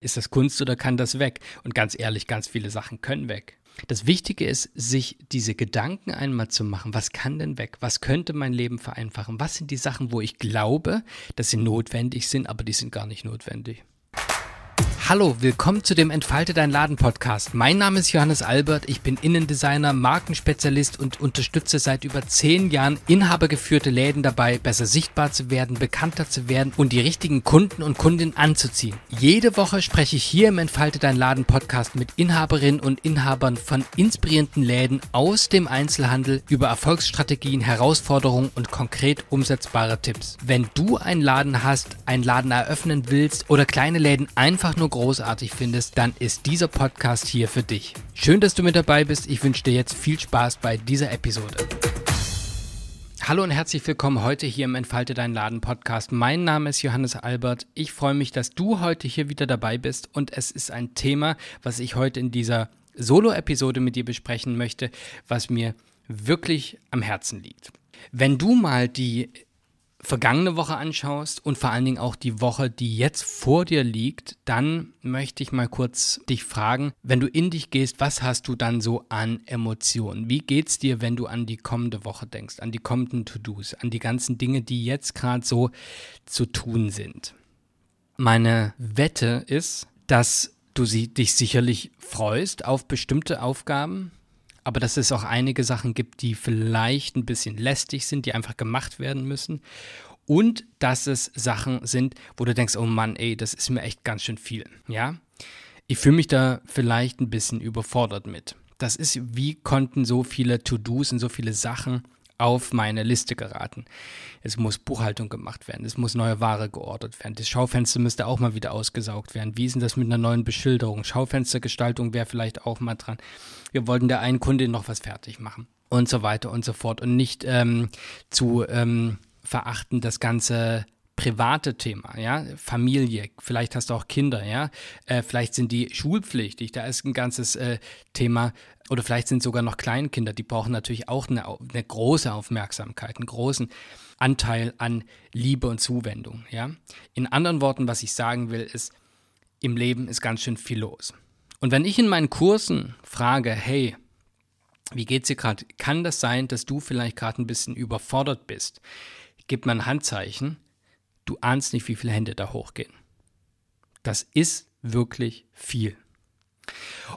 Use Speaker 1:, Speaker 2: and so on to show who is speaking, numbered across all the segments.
Speaker 1: Ist das Kunst oder kann das weg? Und ganz ehrlich, ganz viele Sachen können weg. Das Wichtige ist, sich diese Gedanken einmal zu machen. Was kann denn weg? Was könnte mein Leben vereinfachen? Was sind die Sachen, wo ich glaube, dass sie notwendig sind, aber die sind gar nicht notwendig? Hallo, willkommen zu dem Entfalte dein Laden Podcast. Mein Name ist Johannes Albert, ich bin Innendesigner, Markenspezialist und unterstütze seit über zehn Jahren inhabergeführte Läden dabei, besser sichtbar zu werden, bekannter zu werden und die richtigen Kunden und Kundinnen anzuziehen. Jede Woche spreche ich hier im Entfalte dein Laden Podcast mit Inhaberinnen und Inhabern von inspirierenden Läden aus dem Einzelhandel über Erfolgsstrategien, Herausforderungen und konkret umsetzbare Tipps. Wenn du einen Laden hast, einen Laden eröffnen willst oder kleine Läden einfach nur großartig findest, dann ist dieser Podcast hier für dich. Schön, dass du mit dabei bist. Ich wünsche dir jetzt viel Spaß bei dieser Episode. Hallo und herzlich willkommen heute hier im Entfalte Dein Laden Podcast. Mein Name ist Johannes Albert. Ich freue mich, dass du heute hier wieder dabei bist und es ist ein Thema, was ich heute in dieser Solo-Episode mit dir besprechen möchte, was mir wirklich am Herzen liegt. Wenn du mal die vergangene Woche anschaust und vor allen Dingen auch die Woche, die jetzt vor dir liegt, dann möchte ich mal kurz dich fragen, wenn du in dich gehst, was hast du dann so an Emotionen? Wie geht's dir, wenn du an die kommende Woche denkst, an die kommenden To-Dos, an die ganzen Dinge, die jetzt gerade so zu tun sind? Meine Wette ist, dass du sie, dich sicherlich freust auf bestimmte Aufgaben, aber dass es auch einige Sachen gibt, die vielleicht ein bisschen lästig sind, die einfach gemacht werden müssen. Und dass es Sachen sind, wo du denkst, oh Mann, ey, das ist mir echt ganz schön viel. Ja, ich fühle mich da vielleicht ein bisschen überfordert mit. Das ist, wie konnten so viele To-Dos und so viele Sachen auf meine Liste geraten. Es muss Buchhaltung gemacht werden, es muss neue Ware geordert werden, das Schaufenster müsste auch mal wieder ausgesaugt werden. Wie ist denn das mit einer neuen Beschilderung? Schaufenstergestaltung wäre vielleicht auch mal dran. Wir wollten der einen Kundin noch was fertig machen und so weiter und so fort und nicht ähm, zu ähm, verachten das ganze private Thema, ja, Familie, vielleicht hast du auch Kinder, ja, äh, vielleicht sind die schulpflichtig, da ist ein ganzes äh, Thema oder vielleicht sind sogar noch Kleinkinder, die brauchen natürlich auch eine, eine große Aufmerksamkeit, einen großen Anteil an Liebe und Zuwendung, ja. In anderen Worten, was ich sagen will, ist, im Leben ist ganz schön viel los. Und wenn ich in meinen Kursen frage, hey, wie geht's dir gerade? Kann das sein, dass du vielleicht gerade ein bisschen überfordert bist? Gib mir ein Handzeichen Du ahnst nicht, wie viele Hände da hochgehen. Das ist wirklich viel.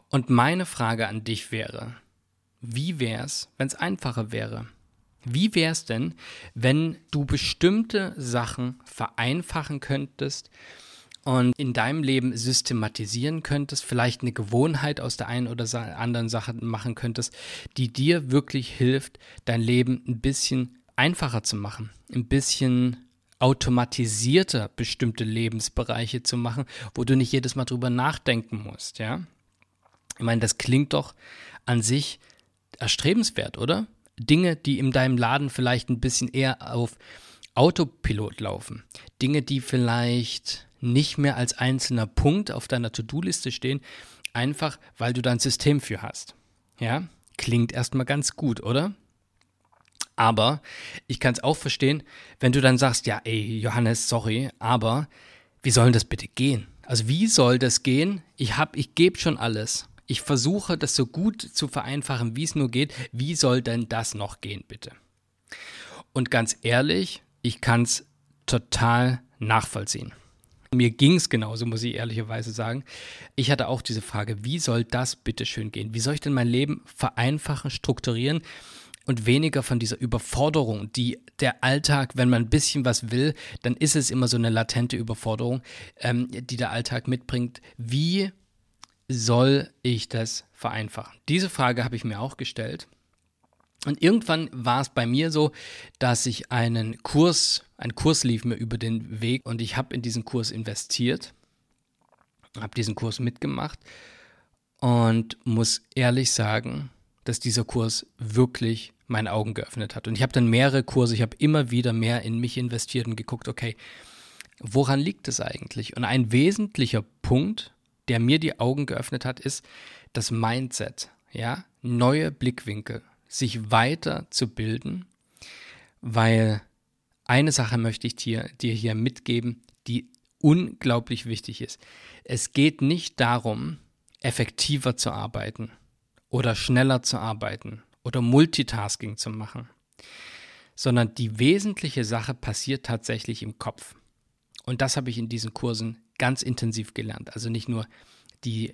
Speaker 1: Und meine Frage an dich wäre, wie wäre es, wenn es einfacher wäre? Wie wäre es denn, wenn du bestimmte Sachen vereinfachen könntest und in deinem Leben systematisieren könntest, vielleicht eine Gewohnheit aus der einen oder anderen Sache machen könntest, die dir wirklich hilft, dein Leben ein bisschen einfacher zu machen, ein bisschen automatisierter bestimmte Lebensbereiche zu machen, wo du nicht jedes Mal drüber nachdenken musst, ja? Ich meine, das klingt doch an sich erstrebenswert, oder? Dinge, die in deinem Laden vielleicht ein bisschen eher auf Autopilot laufen. Dinge, die vielleicht nicht mehr als einzelner Punkt auf deiner To-Do-Liste stehen, einfach weil du da ein System für hast. Ja? Klingt erstmal ganz gut, oder? Aber ich kann es auch verstehen, wenn du dann sagst, ja, ey, Johannes, sorry, aber wie soll das bitte gehen? Also wie soll das gehen? Ich habe, ich gebe schon alles. Ich versuche, das so gut zu vereinfachen, wie es nur geht. Wie soll denn das noch gehen, bitte? Und ganz ehrlich, ich kann es total nachvollziehen. Mir ging es genauso, muss ich ehrlicherweise sagen. Ich hatte auch diese Frage, wie soll das bitte schön gehen? Wie soll ich denn mein Leben vereinfachen, strukturieren? Und weniger von dieser Überforderung, die der Alltag, wenn man ein bisschen was will, dann ist es immer so eine latente Überforderung, ähm, die der Alltag mitbringt. Wie soll ich das vereinfachen? Diese Frage habe ich mir auch gestellt. Und irgendwann war es bei mir so, dass ich einen Kurs, ein Kurs lief mir über den Weg und ich habe in diesen Kurs investiert, habe diesen Kurs mitgemacht und muss ehrlich sagen, dass dieser Kurs wirklich meine Augen geöffnet hat. Und ich habe dann mehrere Kurse, ich habe immer wieder mehr in mich investiert und geguckt, okay, woran liegt es eigentlich? Und ein wesentlicher Punkt, der mir die Augen geöffnet hat, ist das Mindset, ja, neue Blickwinkel, sich weiter zu bilden, weil eine Sache möchte ich dir, dir hier mitgeben, die unglaublich wichtig ist. Es geht nicht darum, effektiver zu arbeiten oder schneller zu arbeiten oder Multitasking zu machen, sondern die wesentliche Sache passiert tatsächlich im Kopf. Und das habe ich in diesen Kursen ganz intensiv gelernt. Also nicht nur die,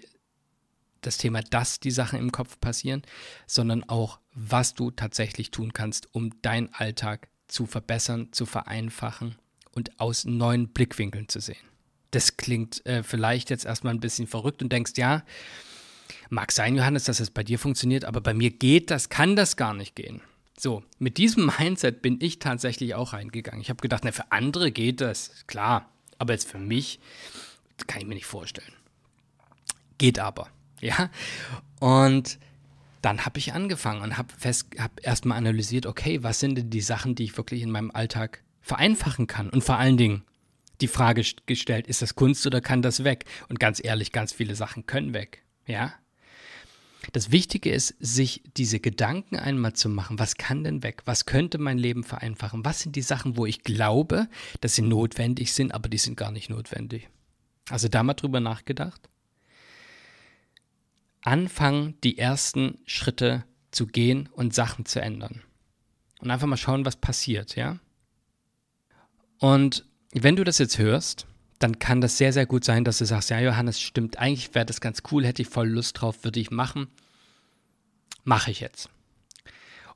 Speaker 1: das Thema, dass die Sachen im Kopf passieren, sondern auch, was du tatsächlich tun kannst, um deinen Alltag zu verbessern, zu vereinfachen und aus neuen Blickwinkeln zu sehen. Das klingt äh, vielleicht jetzt erstmal ein bisschen verrückt und denkst, ja, mag sein, Johannes, dass es bei dir funktioniert, aber bei mir geht das, kann das gar nicht gehen. So, mit diesem Mindset bin ich tatsächlich auch reingegangen. Ich habe gedacht, na, für andere geht das, klar, aber jetzt für mich kann ich mir nicht vorstellen. Geht aber, ja. Und dann habe ich angefangen und habe hab erstmal analysiert, okay, was sind denn die Sachen, die ich wirklich in meinem Alltag vereinfachen kann? Und vor allen Dingen die Frage gestellt, ist das Kunst oder kann das weg? Und ganz ehrlich, ganz viele Sachen können weg, ja. Das Wichtige ist, sich diese Gedanken einmal zu machen, was kann denn weg? Was könnte mein Leben vereinfachen? Was sind die Sachen, wo ich glaube, dass sie notwendig sind, aber die sind gar nicht notwendig? Also da mal drüber nachgedacht? Anfangen, die ersten Schritte zu gehen und Sachen zu ändern. Und einfach mal schauen, was passiert, ja? Und wenn du das jetzt hörst, dann kann das sehr, sehr gut sein, dass du sagst, ja, Johannes, stimmt, eigentlich wäre das ganz cool, hätte ich voll Lust drauf, würde ich machen. Mache ich jetzt.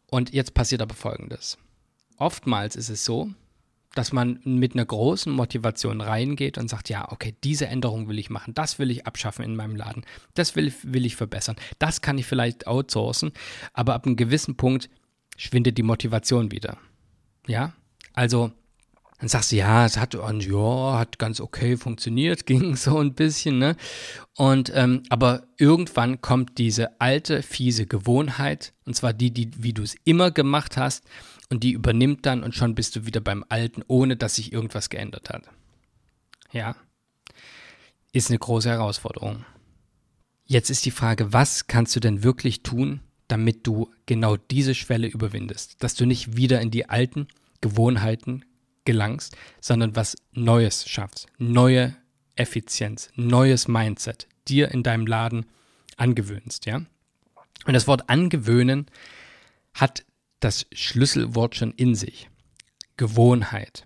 Speaker 1: Und jetzt passiert aber Folgendes. Oftmals ist es so, dass man mit einer großen Motivation reingeht und sagt, ja, okay, diese Änderung will ich machen, das will ich abschaffen in meinem Laden, das will, will ich verbessern, das kann ich vielleicht outsourcen, aber ab einem gewissen Punkt schwindet die Motivation wieder. Ja, also dann sagst du, ja, es hat, ja, hat ganz okay funktioniert, ging so ein bisschen, ne? Und, ähm, aber irgendwann kommt diese alte, fiese Gewohnheit, und zwar die, die, wie du es immer gemacht hast, und die übernimmt dann und schon bist du wieder beim Alten, ohne dass sich irgendwas geändert hat. Ja. Ist eine große Herausforderung. Jetzt ist die Frage, was kannst du denn wirklich tun, damit du genau diese Schwelle überwindest, dass du nicht wieder in die alten Gewohnheiten gelangst, sondern was Neues schaffst, neue Effizienz, neues Mindset dir in deinem Laden angewöhnst, ja? Und das Wort angewöhnen hat das Schlüsselwort schon in sich. Gewohnheit.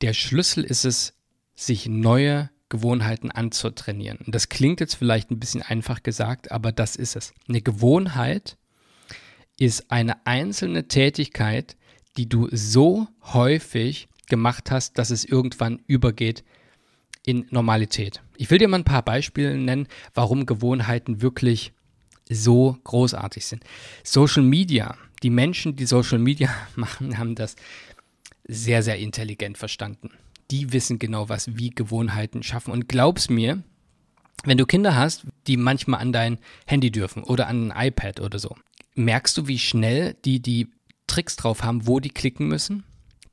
Speaker 1: Der Schlüssel ist es, sich neue Gewohnheiten anzutrainieren. Und das klingt jetzt vielleicht ein bisschen einfach gesagt, aber das ist es. Eine Gewohnheit ist eine einzelne Tätigkeit, die du so häufig gemacht hast, dass es irgendwann übergeht in Normalität. Ich will dir mal ein paar Beispiele nennen, warum Gewohnheiten wirklich so großartig sind. Social Media, die Menschen, die Social Media machen, haben das sehr, sehr intelligent verstanden. Die wissen genau, was wie Gewohnheiten schaffen. Und glaub's mir, wenn du Kinder hast, die manchmal an dein Handy dürfen oder an ein iPad oder so, merkst du, wie schnell die die Tricks drauf haben, wo die klicken müssen.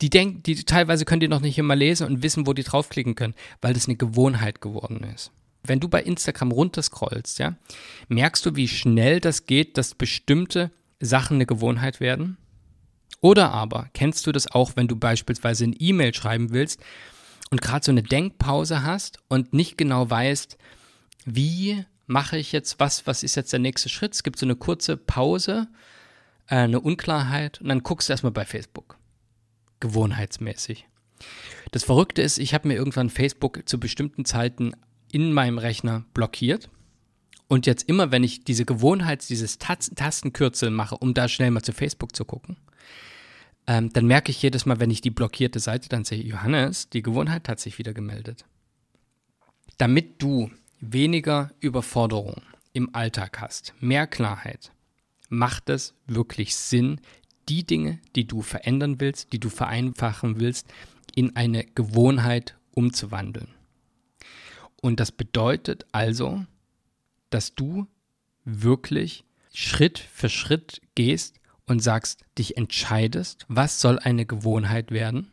Speaker 1: Die denken, die teilweise können die noch nicht immer lesen und wissen, wo die draufklicken können, weil das eine Gewohnheit geworden ist. Wenn du bei Instagram runterscrollst, ja, merkst du, wie schnell das geht, dass bestimmte Sachen eine Gewohnheit werden? Oder aber kennst du das auch, wenn du beispielsweise eine E-Mail schreiben willst und gerade so eine Denkpause hast und nicht genau weißt, wie mache ich jetzt was, was ist jetzt der nächste Schritt? Es gibt so eine kurze Pause äh, eine Unklarheit und dann guckst du erstmal bei Facebook. Gewohnheitsmäßig. Das Verrückte ist, ich habe mir irgendwann Facebook zu bestimmten Zeiten in meinem Rechner blockiert. Und jetzt immer, wenn ich diese Gewohnheit, dieses Tastenkürzel mache, um da schnell mal zu Facebook zu gucken, ähm, dann merke ich jedes Mal, wenn ich die blockierte Seite dann sehe, Johannes, die Gewohnheit hat sich wieder gemeldet. Damit du weniger Überforderung im Alltag hast, mehr Klarheit, macht es wirklich Sinn, die Dinge, die du verändern willst, die du vereinfachen willst, in eine Gewohnheit umzuwandeln. Und das bedeutet also, dass du wirklich Schritt für Schritt gehst und sagst, dich entscheidest, was soll eine Gewohnheit werden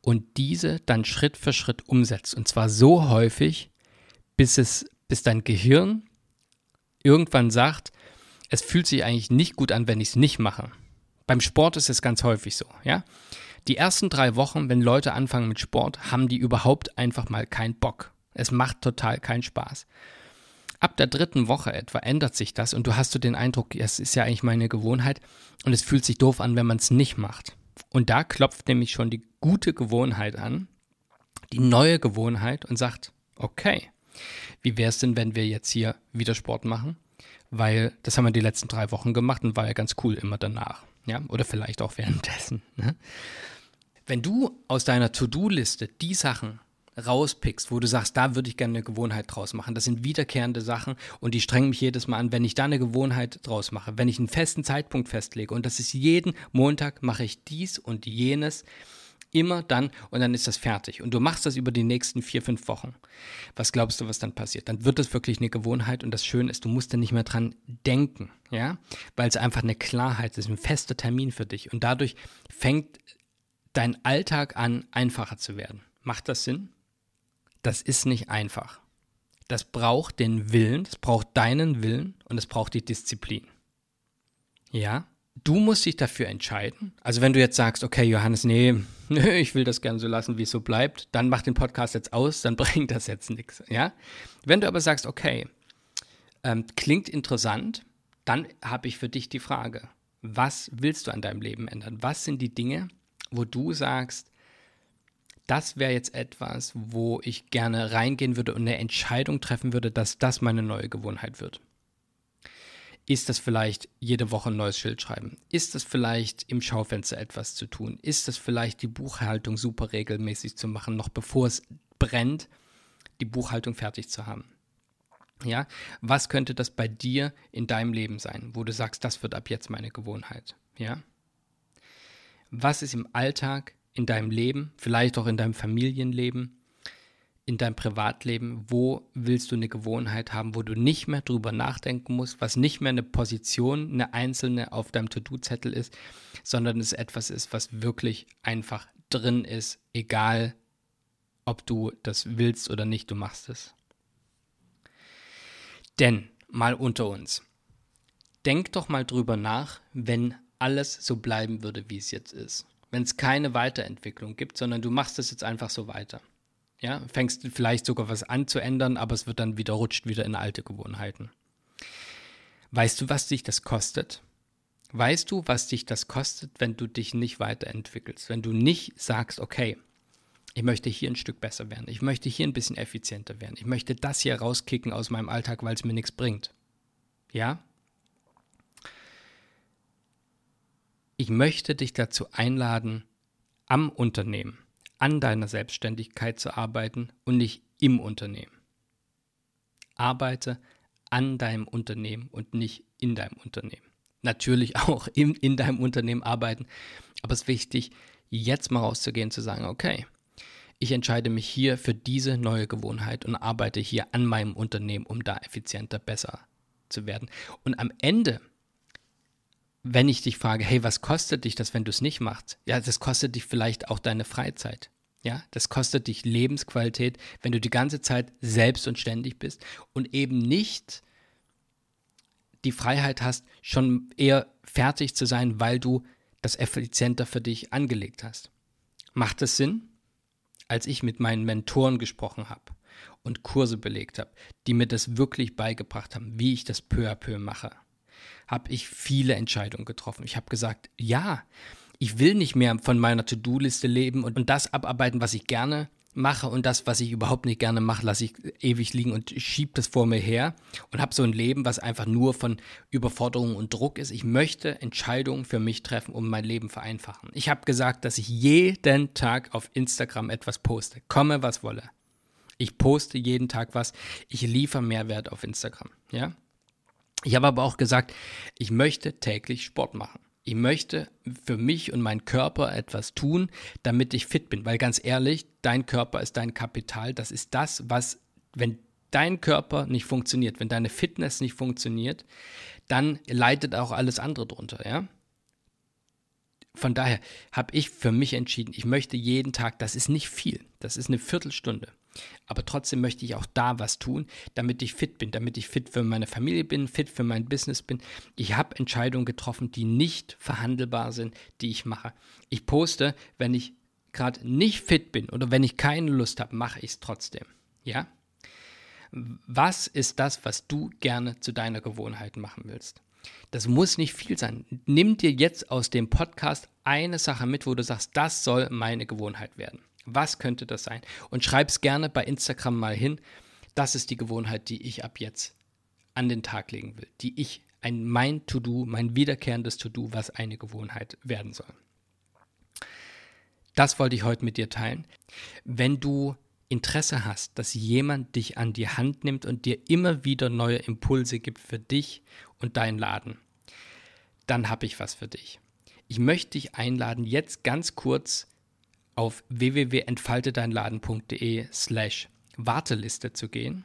Speaker 1: und diese dann Schritt für Schritt umsetzt. Und zwar so häufig, bis es, bis dein Gehirn irgendwann sagt, es fühlt sich eigentlich nicht gut an, wenn ich es nicht mache. Beim Sport ist es ganz häufig so, ja. Die ersten drei Wochen, wenn Leute anfangen mit Sport, haben die überhaupt einfach mal keinen Bock. Es macht total keinen Spaß. Ab der dritten Woche etwa ändert sich das und du hast so den Eindruck, es ist ja eigentlich meine Gewohnheit und es fühlt sich doof an, wenn man es nicht macht. Und da klopft nämlich schon die gute Gewohnheit an, die neue Gewohnheit und sagt, okay, wie wäre es denn, wenn wir jetzt hier wieder Sport machen? Weil das haben wir die letzten drei Wochen gemacht und war ja ganz cool immer danach. Ja, oder vielleicht auch währenddessen. Ne? Wenn du aus deiner To-Do-Liste die Sachen rauspickst, wo du sagst, da würde ich gerne eine Gewohnheit draus machen. Das sind wiederkehrende Sachen und die strengen mich jedes Mal an, wenn ich da eine Gewohnheit draus mache. Wenn ich einen festen Zeitpunkt festlege und das ist jeden Montag mache ich dies und jenes, immer dann und dann ist das fertig. Und du machst das über die nächsten vier, fünf Wochen. Was glaubst du, was dann passiert? Dann wird es wirklich eine Gewohnheit und das Schöne ist, du musst dann nicht mehr dran denken, ja, weil es einfach eine Klarheit ist, ein fester Termin für dich und dadurch fängt dein Alltag an, einfacher zu werden. Macht das Sinn? Das ist nicht einfach. Das braucht den Willen, das braucht deinen Willen und es braucht die Disziplin. Ja? Du musst dich dafür entscheiden. Also wenn du jetzt sagst, okay, Johannes, nee, ich will das gerne so lassen, wie es so bleibt, dann mach den Podcast jetzt aus, dann bringt das jetzt nichts. Ja? Wenn du aber sagst, okay, ähm, klingt interessant, dann habe ich für dich die Frage, was willst du an deinem Leben ändern? Was sind die Dinge, wo du sagst, das wäre jetzt etwas, wo ich gerne reingehen würde und eine Entscheidung treffen würde, dass das meine neue Gewohnheit wird. Ist das vielleicht jede Woche ein neues Schild schreiben? Ist das vielleicht im Schaufenster etwas zu tun? Ist das vielleicht die Buchhaltung super regelmäßig zu machen, noch bevor es brennt, die Buchhaltung fertig zu haben? Ja, was könnte das bei dir in deinem Leben sein, wo du sagst, das wird ab jetzt meine Gewohnheit? Ja? Was ist im Alltag in deinem Leben, vielleicht auch in deinem Familienleben, in deinem Privatleben, wo willst du eine Gewohnheit haben, wo du nicht mehr drüber nachdenken musst, was nicht mehr eine Position, eine einzelne auf deinem To-Do-Zettel ist, sondern es etwas ist, was wirklich einfach drin ist, egal ob du das willst oder nicht, du machst es. Denn, mal unter uns, denk doch mal drüber nach, wenn alles so bleiben würde, wie es jetzt ist wenn es keine Weiterentwicklung gibt, sondern du machst es jetzt einfach so weiter. Ja, fängst vielleicht sogar was an zu ändern, aber es wird dann wieder rutscht wieder in alte Gewohnheiten. Weißt du, was dich das kostet? Weißt du, was dich das kostet, wenn du dich nicht weiterentwickelst? Wenn du nicht sagst, okay, ich möchte hier ein Stück besser werden, ich möchte hier ein bisschen effizienter werden, ich möchte das hier rauskicken aus meinem Alltag, weil es mir nichts bringt. Ja? Ich möchte dich dazu einladen, am Unternehmen, an deiner Selbstständigkeit zu arbeiten und nicht im Unternehmen. Arbeite an deinem Unternehmen und nicht in deinem Unternehmen. Natürlich auch in, in deinem Unternehmen arbeiten, aber es ist wichtig, jetzt mal rauszugehen, zu sagen, okay, ich entscheide mich hier für diese neue Gewohnheit und arbeite hier an meinem Unternehmen, um da effizienter, besser zu werden. Und am Ende wenn ich dich frage, hey, was kostet dich das, wenn du es nicht machst? Ja, das kostet dich vielleicht auch deine Freizeit. Ja, das kostet dich Lebensqualität, wenn du die ganze Zeit selbst und ständig bist und eben nicht die Freiheit hast, schon eher fertig zu sein, weil du das effizienter für dich angelegt hast. Macht es Sinn? Als ich mit meinen Mentoren gesprochen habe und Kurse belegt habe, die mir das wirklich beigebracht haben, wie ich das peu à peu mache, habe ich viele Entscheidungen getroffen. Ich habe gesagt, ja, ich will nicht mehr von meiner To-Do-Liste leben und, und das abarbeiten, was ich gerne mache und das, was ich überhaupt nicht gerne mache, lasse ich ewig liegen und schiebe das vor mir her und habe so ein Leben, was einfach nur von Überforderung und Druck ist. Ich möchte Entscheidungen für mich treffen, um mein Leben vereinfachen. Ich habe gesagt, dass ich jeden Tag auf Instagram etwas poste, komme was wolle. Ich poste jeden Tag was. Ich liefere Mehrwert auf Instagram, ja? Ich habe aber auch gesagt, ich möchte täglich Sport machen. Ich möchte für mich und meinen Körper etwas tun, damit ich fit bin. Weil ganz ehrlich, dein Körper ist dein Kapital. Das ist das, was, wenn dein Körper nicht funktioniert, wenn deine Fitness nicht funktioniert, dann leidet auch alles andere drunter, ja? Von daher habe ich für mich entschieden, ich möchte jeden Tag, das ist nicht viel, das ist eine Viertelstunde, Aber trotzdem möchte ich auch da was tun, damit ich fit bin, damit ich fit für meine Familie bin, fit für mein Business bin. Ich habe Entscheidungen getroffen, die nicht verhandelbar sind, die ich mache. Ich poste, wenn ich gerade nicht fit bin oder wenn ich keine Lust habe, mache ich es trotzdem. Ja? Was ist das, was du gerne zu deiner Gewohnheit machen willst? Das muss nicht viel sein. Nimm dir jetzt aus dem Podcast eine Sache mit, wo du sagst, das soll meine Gewohnheit werden. Was könnte das sein? Und schreib es gerne bei Instagram mal hin. Das ist die Gewohnheit, die ich ab jetzt an den Tag legen will, die ich ein mein To-Do, mein wiederkehrendes To-Do, was eine Gewohnheit werden soll. Das wollte ich heute mit dir teilen. Wenn du Interesse hast, dass jemand dich an die Hand nimmt und dir immer wieder neue Impulse gibt für dich und deinen Laden, dann habe ich was für dich. Ich möchte dich einladen, jetzt ganz kurz auf www.entfaltedeinladen.de slash Warteliste zu gehen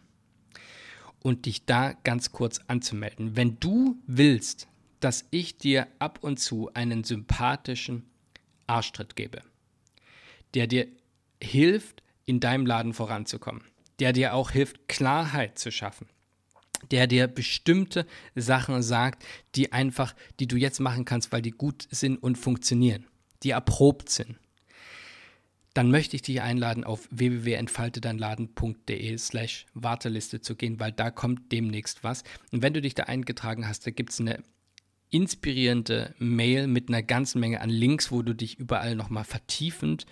Speaker 1: und dich da ganz kurz anzumelden. Wenn du willst, dass ich dir ab und zu einen sympathischen Arschtritt gebe, der dir hilft, in deinem Laden voranzukommen, der dir auch hilft, Klarheit zu schaffen, der dir bestimmte Sachen sagt, die einfach, die du jetzt machen kannst, weil die gut sind und funktionieren, die erprobt sind, dann möchte ich dich einladen, auf www.entfaltedeinladen.de slash Warteliste zu gehen, weil da kommt demnächst was. Und wenn du dich da eingetragen hast, da gibt es eine inspirierende Mail mit einer ganzen Menge an Links, wo du dich überall nochmal vertiefend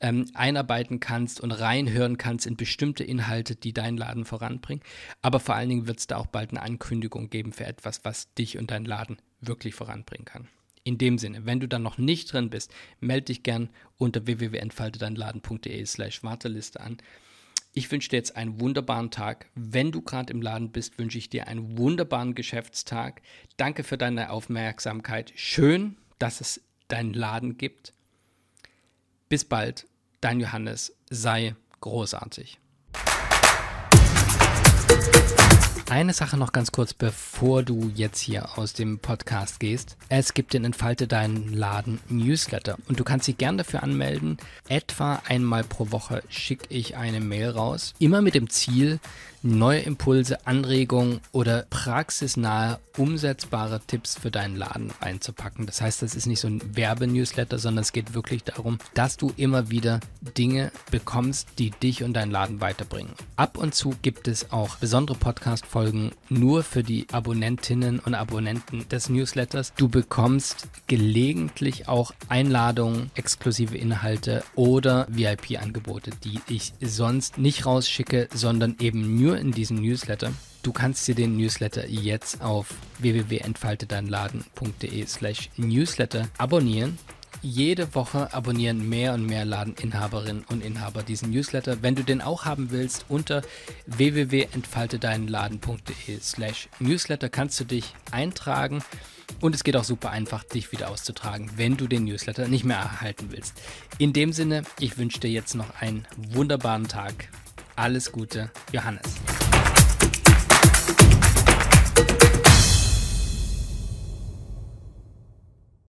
Speaker 1: ähm, einarbeiten kannst und reinhören kannst in bestimmte Inhalte, die deinen Laden voranbringen. Aber vor allen Dingen wird es da auch bald eine Ankündigung geben für etwas, was dich und deinen Laden wirklich voranbringen kann. In dem Sinne, wenn du dann noch nicht drin bist, melde dich gern unter www.entfaltedeinladen.de slash Warteliste an. Ich wünsche dir jetzt einen wunderbaren Tag. Wenn du gerade im Laden bist, wünsche ich dir einen wunderbaren Geschäftstag. Danke für deine Aufmerksamkeit. Schön, dass es deinen Laden gibt. Bis bald, dein Johannes. Sei großartig. Eine Sache noch ganz kurz, bevor du jetzt hier aus dem Podcast gehst. Es gibt den Entfalte deinen Laden Newsletter und du kannst dich gern dafür anmelden. Etwa einmal pro Woche schicke ich eine Mail raus. Immer mit dem Ziel, neue Impulse, Anregungen oder praxisnahe, umsetzbare Tipps für deinen Laden einzupacken. Das heißt, das ist nicht so ein Werbenewsletter, sondern es geht wirklich darum, dass du immer wieder Dinge bekommst, die dich und deinen Laden weiterbringen. Ab und zu gibt es auch besondere Podcast-Folgen nur für die Abonnentinnen und Abonnenten des Newsletters. Du bekommst gelegentlich auch Einladungen, exklusive Inhalte oder VIP-Angebote, die ich sonst nicht rausschicke, sondern eben nur in diesem Newsletter. Du kannst dir den Newsletter jetzt auf www.entfaltedeinladen.de slash Newsletter abonnieren. Jede Woche abonnieren mehr und mehr Ladeninhaberinnen und Inhaber diesen Newsletter. Wenn du den auch haben willst, unter www.entfaltedeinladen.de slash Newsletter kannst du dich eintragen. Und es geht auch super einfach, dich wieder auszutragen, wenn du den Newsletter nicht mehr erhalten willst. In dem Sinne, ich wünsche dir jetzt noch einen wunderbaren Tag. Alles Gute, Johannes.